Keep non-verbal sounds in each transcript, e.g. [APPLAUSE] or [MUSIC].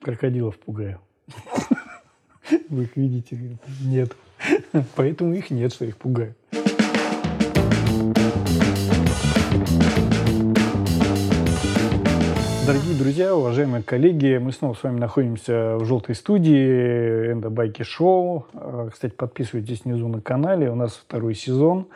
крокодилов пугаю. [LAUGHS] Вы их видите? Нет. Поэтому их нет, что их пугаю. Дорогие друзья, уважаемые коллеги, мы снова с вами находимся в желтой студии Энда Байки Шоу. Э, кстати, подписывайтесь внизу на канале, у нас второй сезон.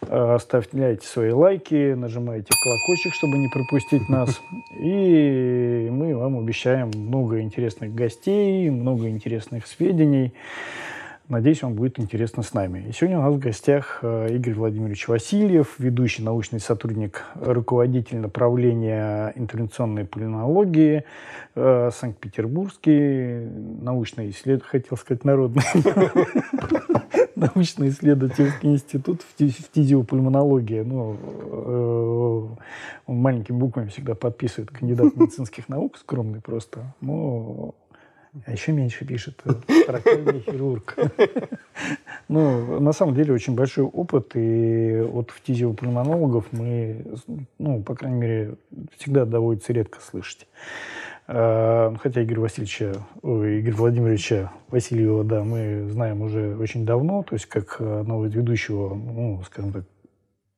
Э, ставьте свои лайки, нажимайте колокольчик, чтобы не пропустить нас. И мы вам обещаем много интересных гостей, много интересных сведений. Надеюсь, вам будет интересно с нами. И сегодня у нас в гостях э, Игорь Владимирович Васильев, ведущий научный сотрудник, руководитель направления интервенционной пульмонологии, э, Санкт-Петербургский научный исследователь, хотел сказать, народный, [LAUGHS] научно-исследовательский институт фтизиопульмонологии. Ну, э, он маленькими буквами всегда подписывает кандидат медицинских наук, скромный просто. Но а еще меньше пишет трахеальный хирург. [LAUGHS] Ну, на самом деле, очень большой опыт, и от фтизиопульмонологов мы, ну, по крайней мере, всегда доводится редко слышать. А, хотя Игорь Васильевича, Игорь Владимировича Васильева, да, мы знаем уже очень давно, то есть как одного из ведущего, ну, скажем так,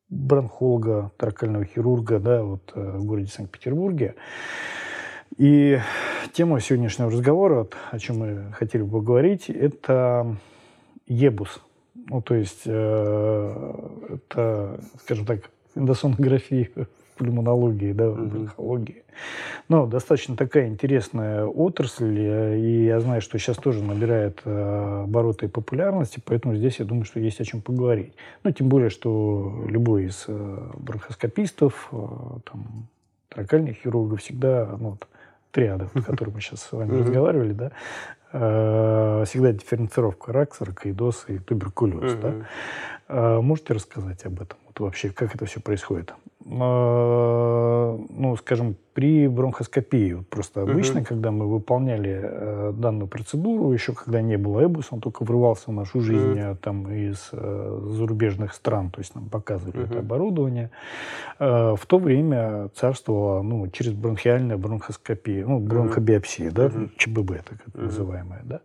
бронхолога, тракального хирурга, да, вот э, в городе Санкт-Петербурге. И тема сегодняшнего разговора, о чем мы хотели бы поговорить, это ебус. Ну, то есть э, это, скажем так, эндосонография [LAUGHS] пульмонологии, да, бронхологии. Но достаточно такая интересная отрасль, и я знаю, что сейчас тоже набирает э, обороты и популярности, поэтому здесь я думаю, что есть о чем поговорить. Ну, тем более, что любой из э, бронхоскопистов, там, тракальных хирургов всегда ну, вот, триада, о которой мы сейчас с вами разговаривали, да, э, всегда дифференцировка рак, саркоидоз и туберкулез. Да? Э, можете рассказать об этом? Вообще, как это все происходит? Э, ну, скажем, при бронхоскопии, вот просто обычно, угу. когда мы выполняли э, данную процедуру, еще когда не было Эбус, он только врывался в нашу жизнь угу. там из э, зарубежных стран, то есть нам показывали угу. это оборудование. В то время царствовала ну, через бронхиальная бронхоскопия, ну, бронхобиопсия, угу. да, ЧББ, так угу. называемая, да.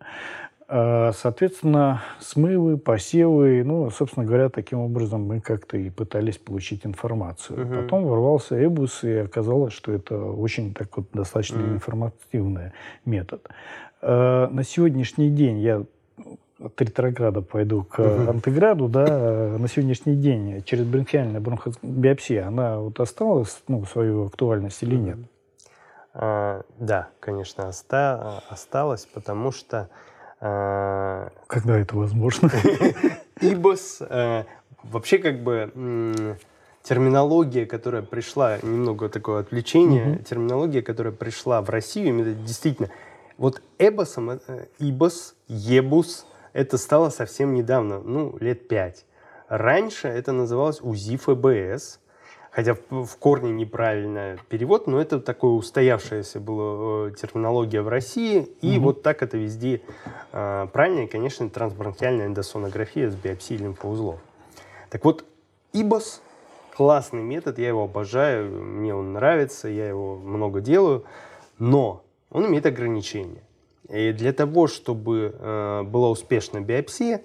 А, соответственно, смывы, посевы, ну, собственно говоря, таким образом мы как-то и пытались получить информацию. Угу. Потом ворвался Эбус, и оказалось, что это очень так вот достаточно угу. информативный метод. А, на сегодняшний день я от ретрограда пойду к угу. антиграду, да, на сегодняшний день через бронхиальную бронхобиопсия, она вот осталась, ну, свою актуальность или нет? А, да, конечно, оста осталась, потому что а, Когда это возможно? [LAUGHS] Ибос, э, вообще как бы терминология, которая пришла, немного такое отвлечение, угу. терминология, которая пришла в Россию, действительно, вот эбосом, э, ибос, ебус, это стало совсем недавно, ну, лет пять. Раньше это называлось УЗИ ФБС, хотя в, корне неправильный перевод, но это такое устоявшаяся была э, терминология в России, и угу. вот так это везде э, правильно, и, конечно, трансбронхиальная эндосонография с биопсией лимфоузлов. Так вот, ИБОС классный метод, я его обожаю, мне он нравится, я его много делаю, но он имеет ограничения. И для того, чтобы э, была успешная биопсия,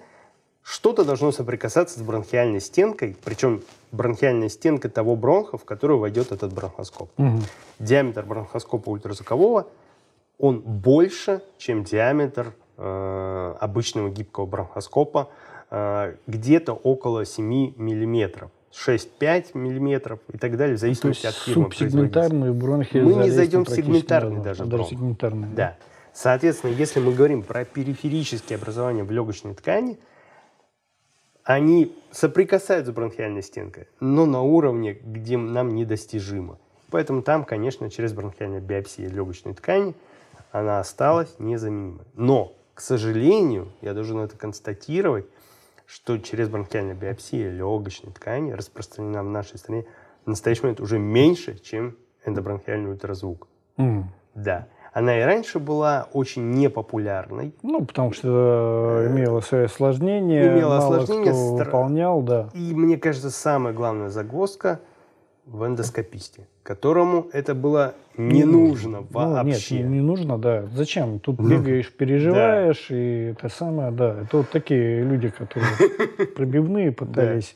что-то должно соприкасаться с бронхиальной стенкой, причем бронхиальная стенка того бронха, в которую войдет этот бронхоскоп. Угу. Диаметр бронхоскопа ультразвукового, он больше, чем диаметр э, обычного гибкого бронхоскопа, э, где-то около 7 миллиметров. 6-5 миллиметров и так далее, в зависимости от фирмы. Субсегментарные бронхи. Мы не зайдем в сегментарный даже бронх. Сегментарный, да. да. Соответственно, если мы говорим про периферические образования в легочной ткани, они соприкасаются с бронхиальной стенкой, но на уровне, где нам недостижимо. Поэтому там, конечно, через бронхиальную биопсию легочной ткани она осталась незаменимой. Но, к сожалению, я должен это констатировать, что через бронхиальную биопсию легочной ткани распространена в нашей стране в настоящий момент уже меньше, чем эндобронхиальный ультразвук. Mm. Да. Она и раньше была очень непопулярной. Ну, потому что э, имела свои осложнения, имела мало осложнения, кто выполнял, да. И мне кажется, самая главная загвоздка в эндоскописте, которому это было не, нужно вообще. Ну, нет, не, не нужно, да. Зачем? Тут бегаешь, переживаешь, и это самое, да. Это вот такие люди, которые [LAUGHS] пробивные пытались.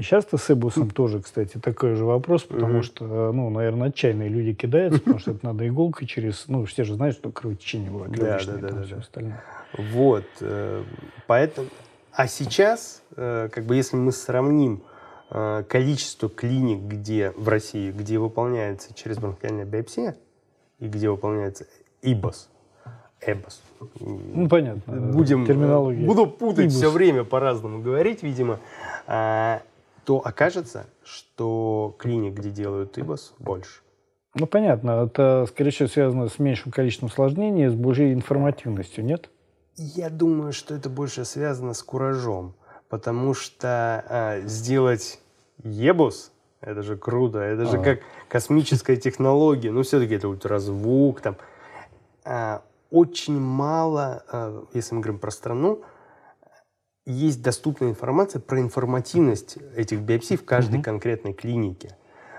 И часто с Эбусом тоже, кстати, такой же вопрос, потому что, ну, наверное, отчаянные люди кидаются, потому что это надо иголкой через... Ну, все же знают, что кровотечение бывает. Да, да, да, да, остальное. Вот. Э, поэтому... А сейчас, э, как бы, если мы сравним Э, количество клиник, где в России, где выполняется через бронхиальная биопсия и где выполняется ИБОС, ЭБОС. Ну, понятно. Будем, терминология. Буду путать ИБОС. все время по-разному говорить, видимо. А, то окажется, что клиник, где делают ИБОС, больше. Ну, понятно. Это, скорее всего, связано с меньшим количеством осложнений, с большей информативностью, нет? Я думаю, что это больше связано с куражом потому что э, сделать ебус, это же круто, это же а. как космическая технология, ну все-таки это ультразвук, там э, очень мало, э, если мы говорим про страну, есть доступная информация про информативность этих биопсий в каждой угу. конкретной клинике,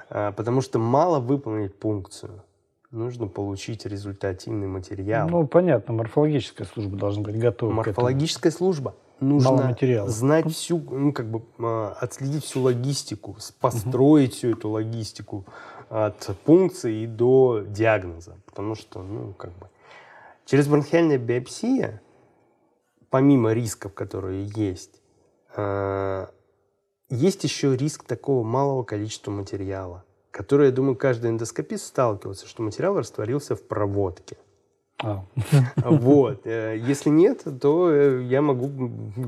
э, потому что мало выполнить функцию нужно получить результативный материал. Ну, понятно, морфологическая служба должна быть готова. Морфологическая служба нужно знать всю, ну, как бы а, отследить всю логистику, построить всю эту логистику от пункции до диагноза. Потому что, ну, как бы, через бронхиальная биопсия, помимо рисков, которые есть, а, есть еще риск такого малого количества материала, который, я думаю, каждый эндоскопист сталкивался, что материал растворился в проводке. А. Вот. Э, если нет, то э, я могу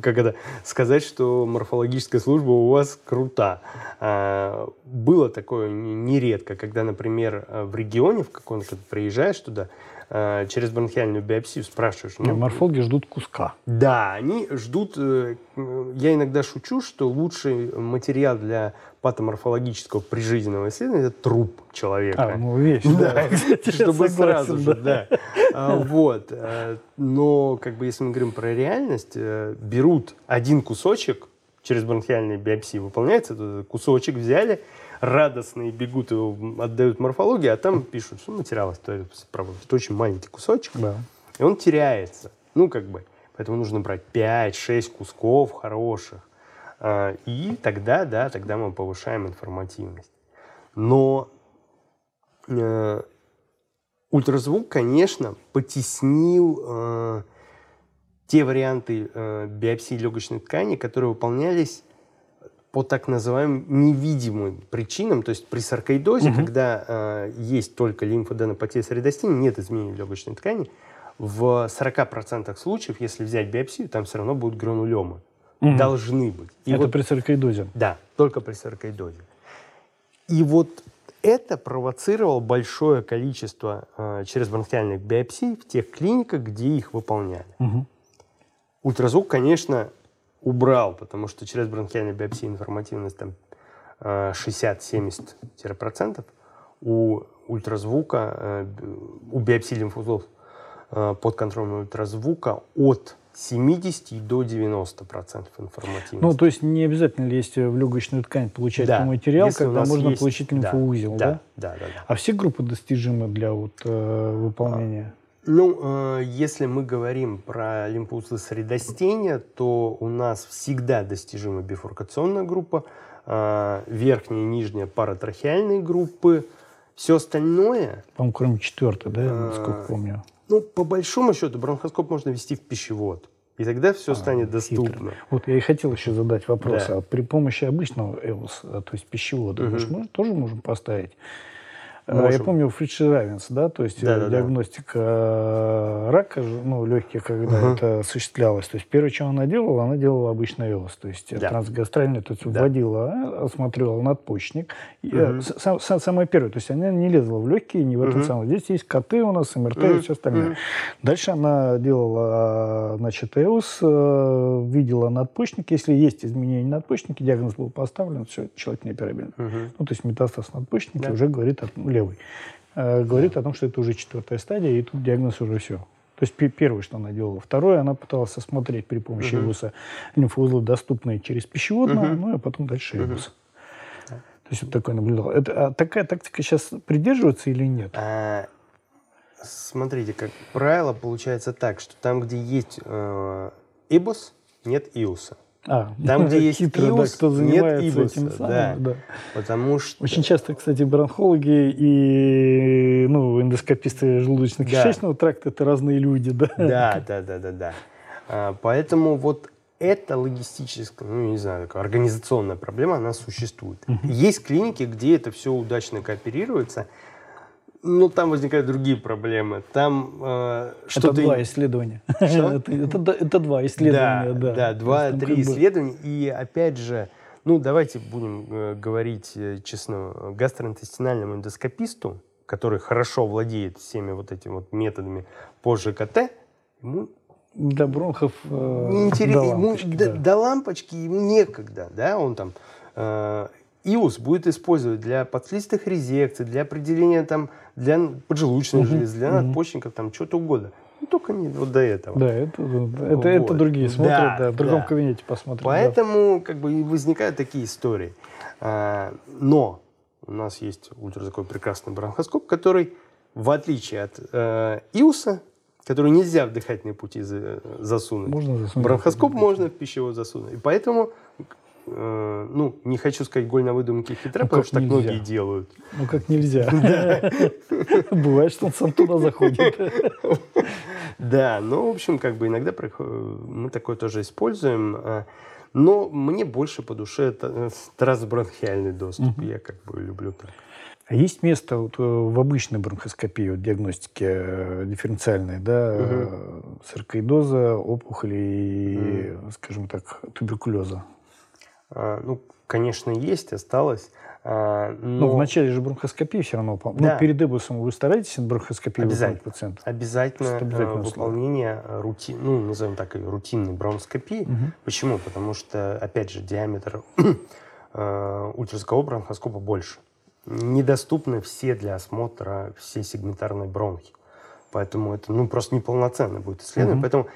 как это, сказать, что морфологическая служба у вас крута. А, было такое нередко, когда, например, в регионе, в каком-то приезжаешь туда, а, через бронхиальную биопсию спрашиваешь. Ну, морфологи ждут куска. Да, они ждут... Э, я иногда шучу, что лучший материал для патоморфологического прижизненного исследования это труп человека. А, ну вещь, да. [LAUGHS] Чтобы сразу же, да. А, вот. Э, но, как бы, если мы говорим про реальность, э, берут один кусочек через бронхиальные биопсии, выполняется, этот кусочек взяли, радостные бегут его, отдают морфологии, а там пишут, что материал стоит, это очень маленький кусочек, да. и он теряется. Ну, как бы, поэтому нужно брать 5-6 кусков хороших. А, и тогда, да, тогда мы повышаем информативность. Но э, ультразвук, конечно, потеснил э, те варианты э, биопсии легочной ткани, которые выполнялись по так называемым невидимым причинам, то есть при саркоидозе, угу. когда э, есть только лимфоденопатия средостения, нет изменений легочной ткани, в 40% случаев, если взять биопсию, там все равно будут гранулемы. Угу. Должны быть. И это вот, при саркоидозе? Да, только при саркоидозе. И вот это провоцировало большое количество э, через бронхиальных биопсий в тех клиниках, где их выполняли. Угу. Ультразвук, конечно, убрал, потому что через бронхиальную биопсию информативность там 60-70% э, у ультразвука, э, у биопсии лимфузлов э, под контролем ультразвука от 70 до 90 процентов информативности. Ну, то есть не обязательно лезть в легочную ткань, получать да. материал, Если когда можно есть... получить лимфоузел, да? Да, да, да, да. А все группы достижимы для вот, э, выполнения? Ну, э, если мы говорим про лимфоузлы средостения, то у нас всегда достижима бифуркационная группа, э, верхняя и нижняя паратрахеальные группы. Все остальное... По-моему, кроме четвертой, да, э, насколько помню. Ну, по большому счету, бронхоскоп можно вести в пищевод. И тогда все а, станет доступно. Хитро. Вот я и хотел еще задать вопрос. Да. А при помощи обычного ЭОС, то есть пищевода, угу. мы же тоже можем поставить Э, Можем. Я помню Фридж Равенс, да, то есть да, диагностика да. рака ну, легких, когда угу. это осуществлялось. То есть первое, что она делала, она делала обычный ЭОС, то есть да. трансгастральный, то есть да. вводила, осматривала надпочечник. Угу. Сам, сам, самое первое, то есть она не лезла в легкие, не в этот угу. самый. Здесь есть КТ у нас, МРТ угу. и все остальное. Угу. Дальше она делала, значит, ЭОС, э, видела надпочечник. Если есть изменения надпочечника, диагноз был поставлен, все, человек неоперабельный. Угу. Ну, то есть метастаз надпочечника да. уже говорит о левый, э, говорит о том, что это уже четвертая стадия, и тут диагноз уже все. То есть первое, что она делала. Второе, она пыталась осмотреть при помощи uh-huh. ИВУСа лимфоузлы, доступные через пищеводную, uh-huh. ну и потом дальше uh-huh. То есть вот такое наблюдал. Это, а такая тактика сейчас придерживается или нет? А, смотрите, как правило, получается так, что там, где есть э, ИБОС, нет ИУСа. А, Там, где [LAUGHS] есть хитро, ИУС, да, кто нет занимается ИБОСа, этим самым, да. да. Потому что... Очень часто, кстати, бронхологи и ну, эндоскописты желудочно-кишечного тракта это разные люди, да? Да, да, да, да, да. А, поэтому вот эта логистическая, ну, не знаю, такая организационная проблема, она существует. Есть клиники, где это все удачно кооперируется, но там возникают другие проблемы. Там э, Это что-то... два исследования. [LAUGHS] Что? это, это, это два исследования, да. Да, два-три исследования. И опять же, ну давайте будем э, говорить э, честно, гастроинтестинальному эндоскописту, который хорошо владеет всеми вот этими вот методами по ЖКТ, ему бронхов э, интерес- до ему лампочки, до, лампочки ему некогда, да, он там э, ИУС будет использовать для подслистых резекций, для определения там, для поджелудочной железы, для надпочечников, там, что-то угодно. Ну, только не вот до этого. Да, это, это, это Вот. другие смотрят, Да, да, в другом да. кабинете посмотрят. да. Поэтому как бы и возникают такие истории. А, но у нас есть ультра такой прекрасный бронхоскоп, который, в отличие от э, ИУСа, который нельзя в дыхательные пути за- засунуть, Можно засунуть. бронхоскоп можно в пищевод засунуть. И поэтому, э, ну, не хочу сказать голь на выдумке хитра, Ну, потому что так нельзя. многие делают. Ну, как нельзя. [LAUGHS] [LAUGHS] Бывает, что он сам туда заходит. [LAUGHS] Да, ну, в общем, как бы иногда мы такое тоже используем. а, Но мне больше по душе э, трансбронхиальный доступ. Я как бы люблю так. А есть место вот, э, в обычной бронхоскопии, вот, диагностике э, дифференциальной, да, э, саркоидоза, опухоли и, скажем так, туберкулеза? А, Ну, конечно, есть, осталось. а, Ну, в Но начале же бронхоскопии все равно. Да. Ну, перед эбусом вы стараетесь бронхоскопию Обязательно. выполнять пациента? обязательно э, условие. выполнение э, рути- ну, назовем так, ее рутинной бронхоскопии. Мгм. Почему? Потому что, опять же, диаметр [CLEARS THROAT] э, ультразвукового бронхоскопа больше. Недоступны все для осмотра все сегментарные бронхи. Поэтому это ну, просто неполноценно будет исследование. Мгм. Поэтому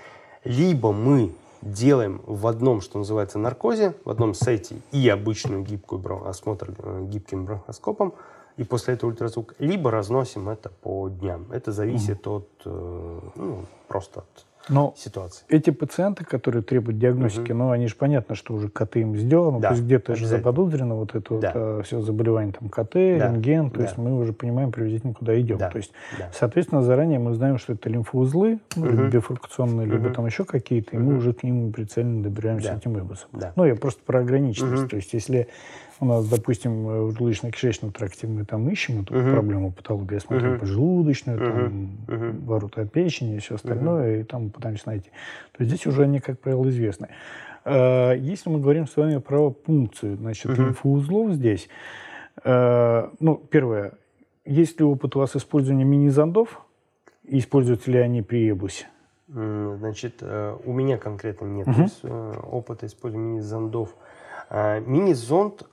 либо мы делаем в одном, что называется, наркозе, в одном сете и обычную гибкую брон- осмотр э, гибким бронхоскопом, и после этого ультразвук, либо разносим это по дням. Это зависит от, э, ну, просто от Но ситуации. эти пациенты, которые требуют диагностики, ну, они же понятно, что уже КТ им сделано, Да, то есть где-то же заподозрено вот это Да. вот, все заболевание, там, КТ, Да, рентген, то да. есть мы уже понимаем приблизительно, куда идем. Да, То есть, да. соответственно, заранее мы знаем, что это лимфоузлы, ну, либо Мгм. бифуркационные, либо там еще какие-то, и мы Мгм. уже к ним прицельно добираемся Да. этим эбусом. Да. Ну, я просто про ограниченность. Мгм. То есть, если у нас, допустим, э, в желудочно-кишечном тракте мы там ищем эту Мгм. проблему патологии, я смотрю Мгм. поджелудочную, там, Мгм. Мгм. ворота печени и все остальное, и там пытаемся найти. То есть здесь уже они, как правило, известны. Э, Если мы говорим с вами про пункцию, значит, Мгм. лимфоузлов здесь, э, ну, первое, есть ли опыт у вас использования мини-зондов? Используются ли они при эбусе? Значит, у меня конкретно нет ис- э, опыта использования мини-зондов. А, Мини-зонд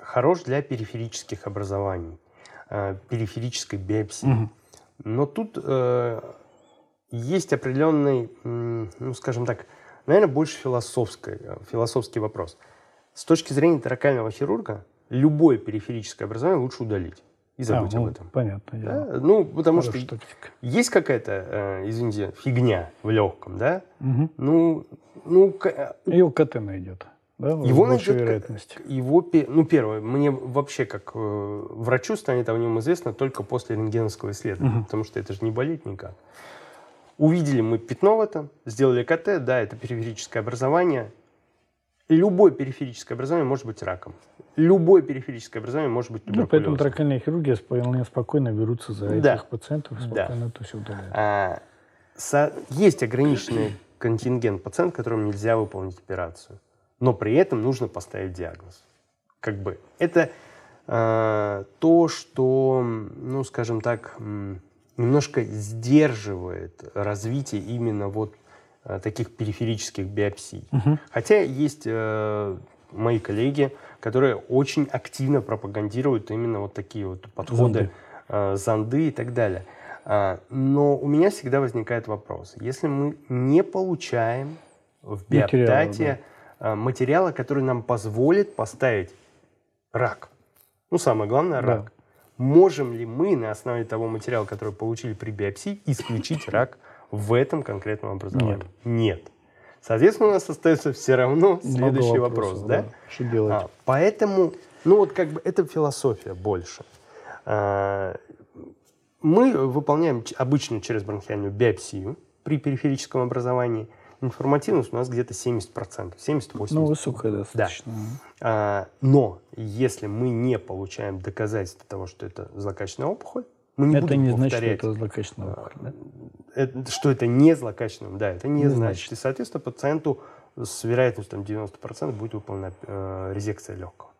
хорош для периферических образований, э, периферической биопсии. Мгм. Но тут э, есть определенный, ну, скажем так, наверное, больше философский, э, философский вопрос. С точки зрения таракального хирурга, любое периферическое образование лучше удалить и забыть А, об ну, этом. Понятно. Да? Ну, потому Хорошая что тактика. есть какая-то, э, извините, фигня в легком, да? Мгм. Ну, ну, к- И ЛКТ найдет. Да, Его найдет, вероятность. его, ну, первое, мне вообще как э, врачу станет о нем известно только после рентгеновского исследования, Мгм. потому что это же не болит никак. Увидели мы пятно в этом, сделали КТ, да, это периферическое образование. Любое периферическое образование может быть раком. Любое периферическое образование может быть Ну, поэтому туберкулезом. тракальные хирурги вполне спокойно берутся за Да. этих пациентов, Да. спокойно это все удаляют. А, со- есть ограниченный контингент пациентов, которым нельзя выполнить операцию. Но при этом нужно поставить диагноз. Как бы это а, то, что, ну, скажем так, немножко сдерживает развитие именно вот а, таких периферических биопсий. Мгм. Хотя есть э, мои коллеги, которые очень активно пропагандируют именно вот такие вот подходы, Зонды. э, зонды и так далее. А, но у меня всегда возникает вопрос. Если мы не получаем в биоптате э, материала, который нам позволит поставить рак, Ну, самое главное, Да. рак. Можем ли мы на основе того материала, который получили при биопсии, исключить [LAUGHS] рак в этом конкретном образовании? Нет. Соответственно, у нас остается все равно Много следующий вопрос, вопросов, да? Что делать? А, поэтому, ну вот как бы это философия больше. А, мы выполняем обычно через бронхиальную биопсию при периферическом образовании. Информативность у нас где-то 70%, 70-80%. ну, высокая достаточно. А, но если мы не получаем доказательства того, что это злокачественная опухоль, мы не это будем не значит, что повторять, это злокачественная опухоль, да? это- что это не злокачественное. Да, это не, Не значит. значит. И, соответственно, пациенту с вероятностью там, 90% будет выполнена э, резекция легкого.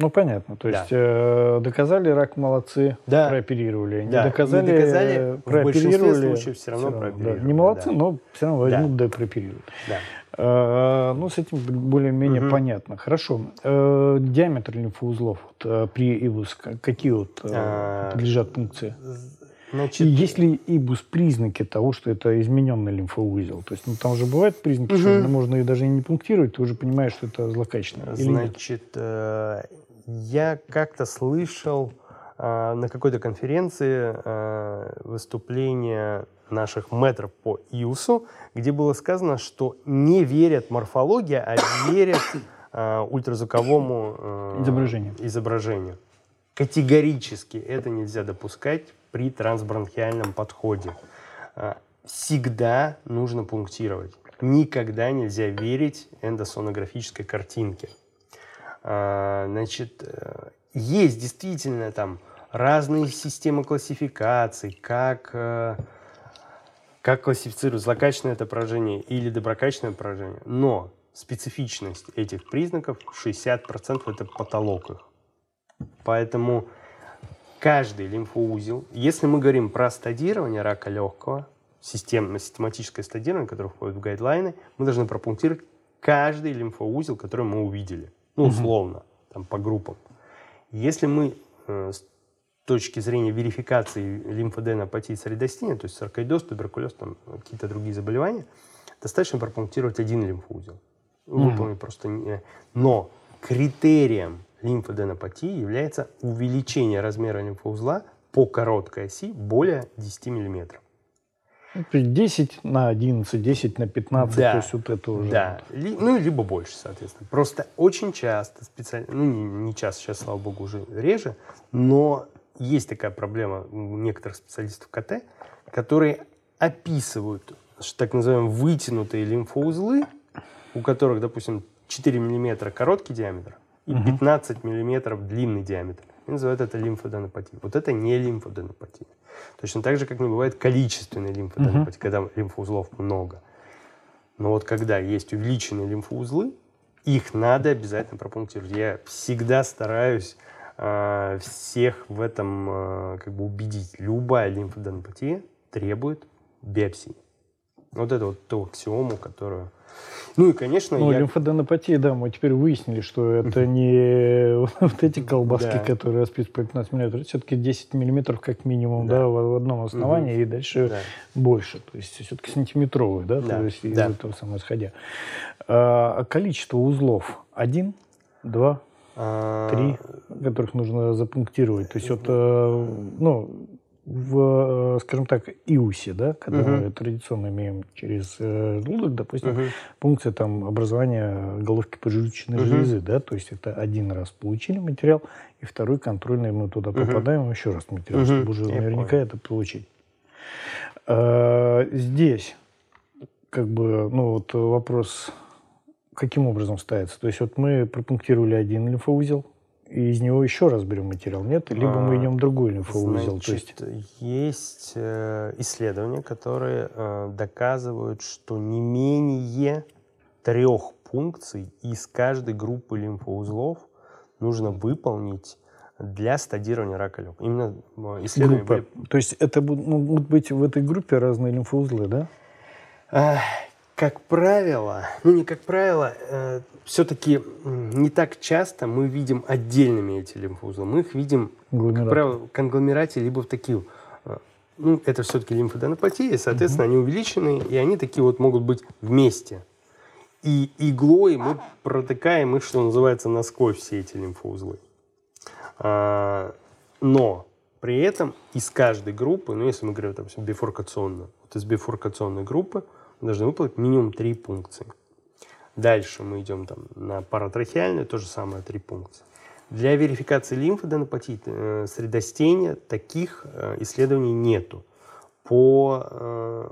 Ну, понятно. То Да. есть э, доказали рак, молодцы, Да. прооперировали. Не Да, не доказали, доказали, э, в прооперировали. случаев всё равно да. прооперировали, Не молодцы, да. но все равно возьмут, да, и прооперируют. Да. Э, Ну, с этим более-менее Мгм. понятно. Хорошо. Э, Диаметр лимфоузлов вот, э, при ИБУС, к- какие вот э, А, подлежат пункции? И Значит, есть ли ИБУС признаки того, что это измененный лимфоузел? То есть, ну, там же бывают признаки, что Мгм. можно и даже и не пунктировать, ты уже понимаешь, что это злокачественное. Значит, э, я как-то слышал э, на какой-то конференции э, выступление наших метров по ИУСу, где было сказано, что не верят морфологии, а верят э, ультразвуковому э, Изображению. изображению. Категорически это нельзя допускать при трансбронхиальном подходе. Всегда нужно пунктировать. Никогда нельзя верить эндосонографической картинке. А, Значит, э, есть действительно там разные системы классификаций, как, э, как классифицируют злокачественное это поражение или доброкачественное поражение. Но специфичность этих признаков 60% это потолок их. Поэтому каждый лимфоузел, если мы говорим про стадирование рака легкого, системное, систематическое стадирование, которое входит в гайдлайны, мы должны пропунктировать каждый лимфоузел, который мы увидели. Ну, условно, там, по группам. Если мы э, с точки зрения верификации лимфоденопатии средостения, то есть саркоидоз, туберкулез, там, какие-то другие заболевания, достаточно пропунктировать один лимфоузел. Мгм. Выполнить просто не... Но критерием лимфоденопатии является увеличение размера лимфоузла по короткой оси более 10 миллиметров. Ну, то есть 10 на 11, 10 на 15, Да. то есть вот это уже. Да, Ли- ну, либо больше, соответственно. Просто очень часто, специально, ну, не, не часто, сейчас, слава богу, уже реже, но есть такая проблема у некоторых специалистов КТ, которые описывают так называемые вытянутые лимфоузлы, у которых, допустим, 4 миллиметра короткий диаметр и Мгм. 15 миллиметров длинный диаметр. И называют это лимфоденопатией. Вот это не лимфоденопатия. Точно так же, как не бывает количественной лимфоденопатии, когда лимфоузлов много. Но вот когда есть увеличенные лимфоузлы, их надо обязательно пропунктировать. Я всегда стараюсь э, всех в этом э, как бы убедить. Любая лимфоденопатия требует биопсии. Вот это вот ту аксиому, которую... Ну и, конечно, Ну, я... лимфоденопатия, да, мы теперь выяснили, что это не [LAUGHS] вот эти колбаски, Да. которые расписаны по 15 миллиметров, это все-таки 10 миллиметров как минимум, Да. да, в одном основании, и дальше Да. больше, то есть все-таки сантиметровые, да, Да, то есть из этого самого исходя. А количество узлов один, два, А, три, которых нужно запунктировать. То есть вот, э, ну, в, э, скажем так, ИУСе, да, когда Мгм. мы традиционно имеем через э, желудок, допустим, мгм. пункция там образования головки поджелудочной Мгм. железы, да, то есть это один раз получили материал, и второй контрольный мы туда Мгм. попадаем еще раз материал, Мгм. чтобы уже Я наверняка понял. это получить. А, Здесь как бы, ну вот вопрос, каким образом ставится? То есть вот мы пропунктировали один лимфоузел, и из него еще раз берем материал, нет? Либо мы А, идем в другой лимфоузел. то есть, Значит, есть э, исследования, которые э, доказывают, что не менее трех пункций из каждой группы лимфоузлов нужно выполнить для стадирования рака легкого. Именно э, исследования группа. были То есть это будут- могут быть в этой группе разные лимфоузлы, да? Как правило, ну не как правило, все-таки не так часто мы видим отдельными эти лимфоузлы. Мы их видим, как правило, в конгломерате, либо в таких. э, Ну, это все-таки лимфоденопатия, соответственно, они увеличены, и они такие вот могут быть вместе. И иглой мы протыкаем их, что называется, насквозь все эти лимфоузлы. А, но при этом из каждой группы, ну если мы говорим там бифуркационно, вот из бифуркационной группы должны выплатить минимум три пункции. Дальше мы идем там на паратрахеальную, то же самое, три пункции. Для верификации лимфоденопатии э, средостения таких э, исследований нету. По э,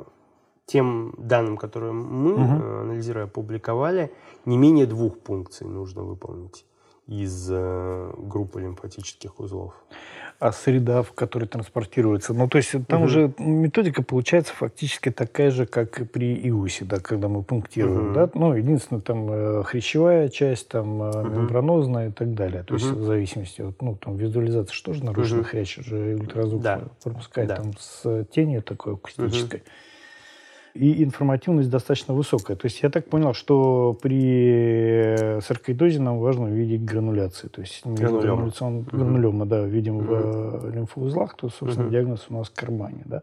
тем данным, которые мы, Мгм. э, анализируя, опубликовали, не менее двух пункций нужно выполнить из э, группы лимфатических узлов. А среда, в которой транспортируется. Ну, то есть там Мгм. же методика получается фактически такая же, как и при ИУСе, да, когда мы пунктируем. Мгм. Да? Ну, единственное, там э, хрящевая часть, там э, Мгм. мембранозная и так далее. То есть Мгм. в зависимости от, ну, там визуализация что же нарушена, Мгм. хрящ же ультразвук Да. пропускает Да. там с тенью такой акустической. И информативность достаточно высокая. То есть я так понял, что при саркоидозе нам важно увидеть грануляции. То есть Гранулемы. грануляцион- Мгм. гранулемы, да, видим в Мгм. э, лимфоузлах, то, собственно, Мгм. диагноз у нас в кармане. Да.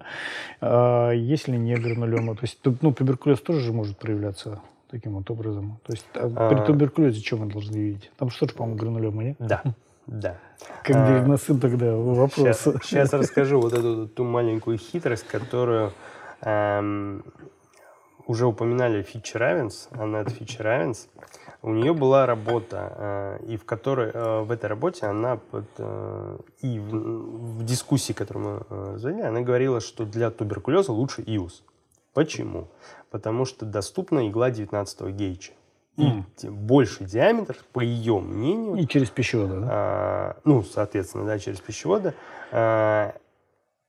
А если не гранулема, то есть ну, туберкулез тоже же может проявляться таким вот образом. То есть а при А. туберкулезе что мы должны видеть? Там что же, по-моему, гранулема, нет? Да, да. Как А, диагносты тогда вопрос. Сейчас, расскажу вот эту ту маленькую хитрость, которую уже упоминали Фитч Равенс, Аннет Фитч Равенс. У нее была работа, э, и в которой э, в этой работе она под, э, и в, в дискуссии, которую мы развели, она говорила, что для туберкулеза лучше ИУС. Почему? Потому что доступна игла 19 гейча. И те- больший диаметр, по ее мнению, И через пищевода, да? а, ну, соответственно, да, через пищеводы, а,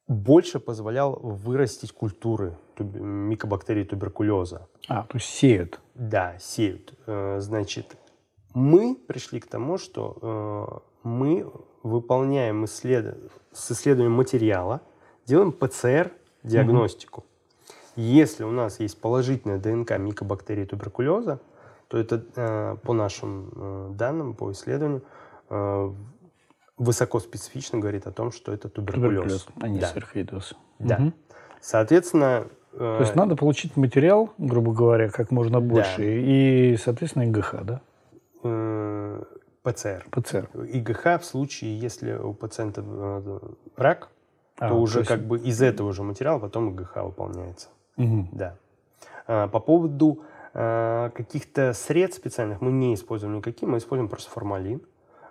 больше позволял вырастить культуры туб- микобактерий туберкулеза. А, то есть сеют. Да, сеют. Э, Значит, мы пришли к тому, что э, мы выполняем исслед... с исследованием материала, делаем ПЦР-диагностику. Если у нас есть положительная ДНК микобактерий туберкулеза, то это э, по нашим э, данным, по исследованию, э, высоко специфично говорит о том, что это туберкулез. Туберкулез, а не Да. саркоидоз. Да. Мгм. Соответственно, э, То есть надо получить материал, грубо говоря, как можно больше, и, соответственно, ИГХ, да? э, ПЦР. ПЦР. ИГХ в случае, если у пациента э, рак, А, то уже есть- как бы из этого же материала потом ИГХ выполняется. Мгм. Да. А, По поводу а, каких-то средств специальных мы не используем никакие, мы используем просто формалин.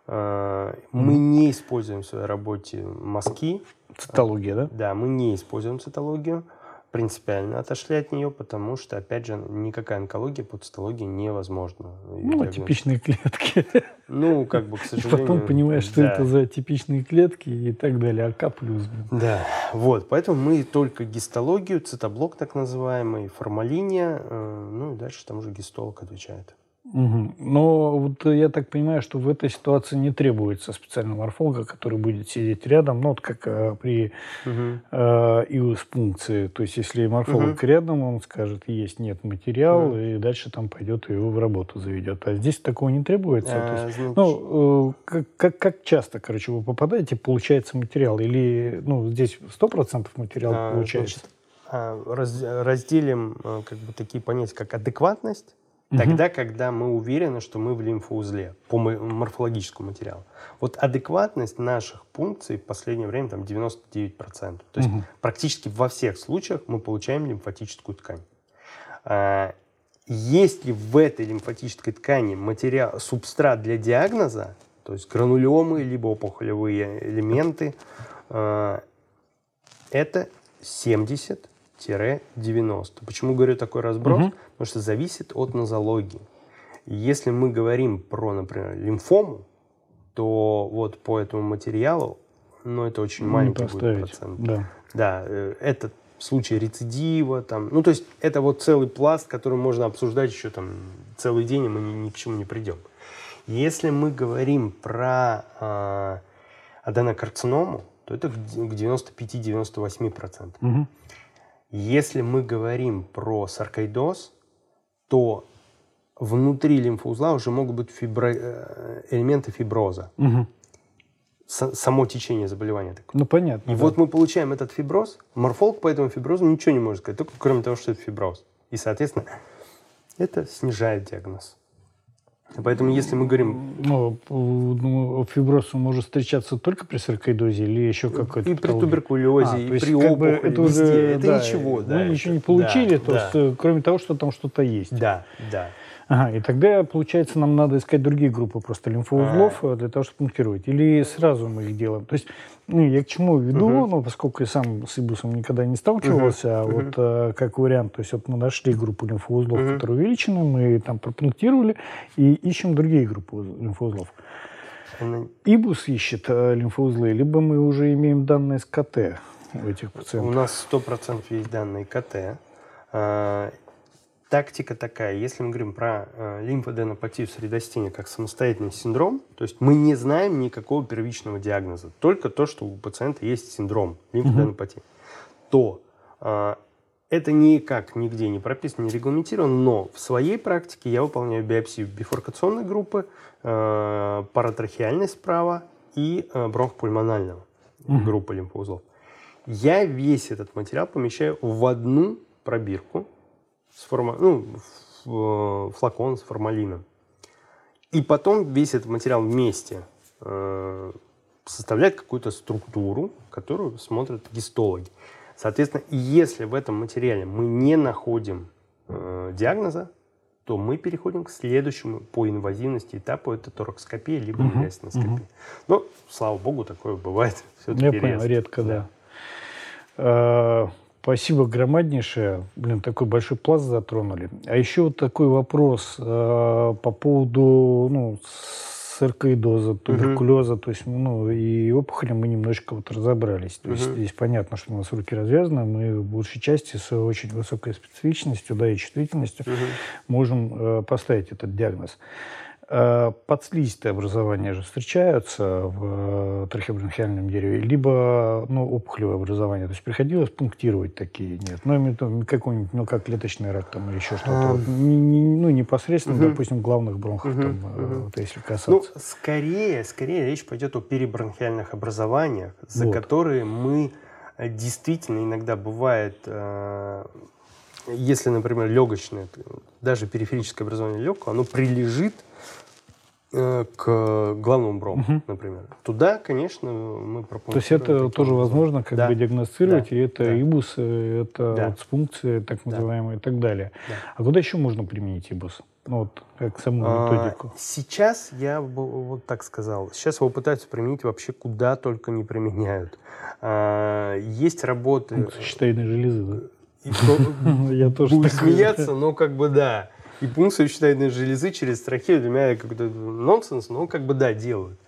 А, Мы не используем в своей работе мазки, Цитология, да? да, мы не используем цитологию, принципиально отошли от нее, потому что, опять же, никакая онкология по цитологии невозможна. Ну, диагностировать. типичные клетки. Ну, как бы, к [LAUGHS] И сожалению. потом понимаешь, что да. это за типичные клетки и так далее. АК плюс. Да, вот, поэтому мы только гистологию, цитоблок так называемый, формалиния, э, ну и дальше там уже гистолог отвечает. Мгм. Но вот я так понимаю, что в этой ситуации не требуется специального морфолога, который будет сидеть рядом, ну, вот как э, при Мгм. э, ИУС-функции. То есть, если морфолог рядом, он скажет, есть, нет материал, Мгм. и дальше там пойдет и его в работу заведет. А здесь такого не требуется. То есть, А, значит, Ну, э, как, как, как часто, короче, вы попадаете, получается материал? Или, ну, здесь 100% материал а, получается? значит, а, раз- разделим э, как бы такие понятия, как адекватность, Тогда, когда мы уверены, что мы в лимфоузле по мо- морфологическому материалу. Вот адекватность наших пункций в последнее время там 99%. То есть практически во всех случаях мы получаем лимфатическую ткань. А, Есть ли в этой лимфатической ткани материал, субстрат для диагноза, то есть гранулемы, либо опухолевые элементы, а, это 70-90. Почему говорю такой разброс? Мгм. Потому что зависит от нозологии. Если мы говорим про, например, лимфому, то вот по этому материалу, ну, это очень маленький будет процент. Да. Да, э, это в случае рецидива, там, ну, то есть это вот целый пласт, который можно обсуждать еще там целый день, и мы ни, ни к чему не придем. Если мы говорим про э, аденокарциному, то это к д- к 95-98%. Мгм. Если мы говорим про саркоидоз, то внутри лимфоузла уже могут быть фибро- э, элементы фиброза. Мгм. С- само течение заболевания такое. Ну, понятно. И да. вот мы получаем этот фиброз, морфолог по этому фиброзу ничего не может сказать, только кроме того, что это фиброз. И, соответственно, это снижает диагноз. Поэтому если мы говорим... Ну, ну фиброз может встречаться только при саркоидозе или еще какой-то И при туберкулезе, а, и при опухоли, это везде. Уже, это да, ничего, да. Мы ничего не получили, да, то да. есть, кроме того, что там что-то есть. Да, да. Ага, и тогда, получается, нам надо искать другие группы просто лимфоузлов а. для того, чтобы пунктировать. Или сразу мы их делаем. То есть, ну, я к чему веду, угу. ну, поскольку я сам с ибусом никогда не сталкивался, угу. а вот э, как вариант, то есть вот мы нашли группу лимфоузлов, угу. которые увеличены, мы там пропунктировали и ищем другие группы лимфоузлов. Ибус ищет э, лимфоузлы, либо мы уже имеем данные с КТ у этих пациентов. У нас 100% есть данные КТ. А, тактика такая, если мы говорим про э, лимфоденопатию средостения как самостоятельный синдром, то есть мы не знаем никакого первичного диагноза, только то, что у пациента есть синдром лимфоденопатии, mm-hmm. то э, это никак нигде не прописано, не регламентировано, но в своей практике я выполняю биопсию бифуркационной группы, э, паратрахеальной справа и э, бронхопульмонального mm-hmm. группы лимфоузлов. Я весь этот материал помещаю в одну пробирку, с форма, ну, э, флакон с формалином. И потом весь этот материал вместе э, составляет какую-то структуру, которую смотрят гистологи. Соответственно, если в этом материале мы не находим э, диагноза, то мы переходим к следующему по инвазивности этапу, это торакоскопия либо угу, uh Но, слава богу, такое бывает [LAUGHS] все-таки Я понял, редко, да. да. Спасибо громаднейшее. Блин, такой большой пласт затронули. А еще вот такой вопрос э, по поводу ну, саркоидоза, туберкулеза, uh то есть, ну, и опухоли мы немножечко вот разобрались. То uh есть здесь понятно, что у нас руки развязаны, мы в большей части с очень высокой специфичностью, да, и чувствительностью uh можем э, поставить этот диагноз. Э, подслизистые образования же встречаются в э, трахеобронхиальном дереве, либо ну, опухолевое образование. То есть приходилось пунктировать такие, нет. Ну, какой-нибудь мелкоклеточный рак там или еще что-то. А... Вот, ну, непосредственно, угу. допустим, главных бронхов, угу. там, угу. вот, если касаться. Ну, скорее, скорее речь пойдет о перебронхиальных образованиях, за вот. которые мы действительно иногда бывает если, например, легочное, даже периферическое образование легкого, оно прилежит к главному бронху, угу. например. Туда, конечно, мы пропускаем. То есть это тоже возможно как да. бы диагностировать, да. и это да. ибус, это да. дисфункция так называемая да. и так далее. Да. А куда еще можно применить ибус? Ну, вот как саму а, методику. А, сейчас я вот так сказал. Сейчас его пытаются применить вообще куда только не применяют. А, есть работы... Функция щитовидной железы, да? [LAUGHS] Я тоже Буду смеяться, но как бы да и пункцию щитовидной железы через трахею для меня какой-то нонсенс, но как бы да, делают.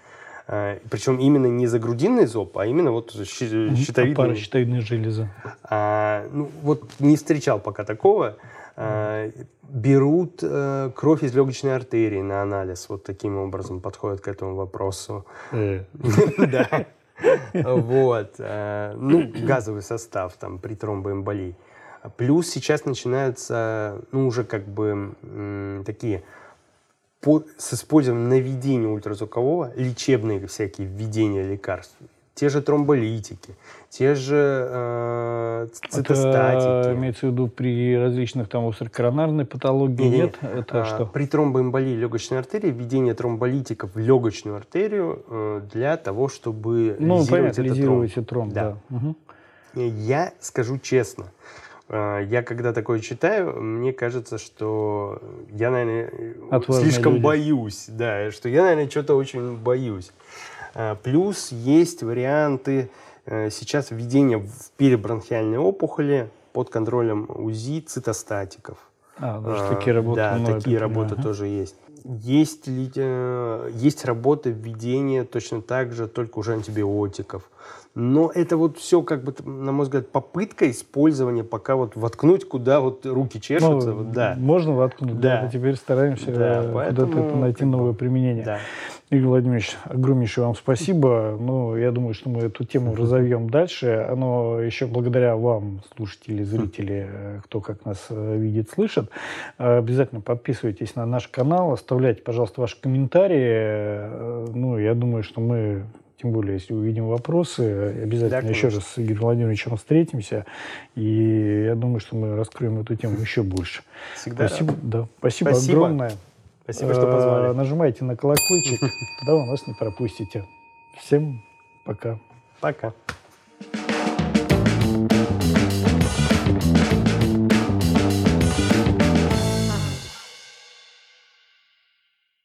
А, причем именно не за грудинный зоб, а именно вот щитовидный. А паращитовидной железы. А, ну, вот не встречал пока такого. А, берут а, кровь из легочной артерии на анализ. Вот таким образом подходят к этому вопросу. Э. [LAUGHS] Да. Вот. А, ну, газовый состав там при тромбоэмболии. Плюс сейчас начинаются, ну, уже как бы м, такие по, с использованием наведения ультразвукового, лечебные всякие введения лекарств. Те же тромболитики, те же э, цитостатики. Это имеется в виду при различных там острокоронарной патологии? Нет, нет? это а, что? При тромбоэмболии легочной артерии введение тромболитиков в легочную артерию э, для того, чтобы ну, лизировать понятно, этот тромб. тромб да. Да. Угу. Я скажу честно, а, я когда такое читаю, мне кажется, что я, наверное, Отважные слишком люди. боюсь, да, что я, наверное, что-то очень боюсь. А, плюс есть варианты э, сейчас введения в перебронхиальной опухоли под контролем УЗИ цитостатиков. А, даже а, такие работы. Да, такие работы ага. тоже есть. Есть, ли, э, есть работы введения точно так же, только уже антибиотиков. Но это вот все, как бы, на мой взгляд, попытка использования, пока вот воткнуть, куда вот руки чешутся. Ну, вот, да. Можно воткнуть, да. да. Теперь стараемся да, поэтому, куда-то найти новое применение. Да. Игорь Владимирович, огромнейшее вам спасибо. Ну, я думаю, что мы эту тему разовьем дальше. Оно еще благодаря вам, слушатели, зрители, кто как нас э, видит, слышит. Обязательно подписывайтесь на наш канал, оставляйте, пожалуйста, ваши комментарии. Э, ну, я думаю, что мы тем более, если увидим вопросы, обязательно да, еще раз с Игорем Владимировичем встретимся. И я думаю, что мы раскроем эту тему еще больше. Всегда спасибо, да, спасибо, спасибо огромное. Спасибо, что позвали. Э, Нажимайте на колокольчик, [LAUGHS] тогда вы нас не пропустите. Всем пока. Пока.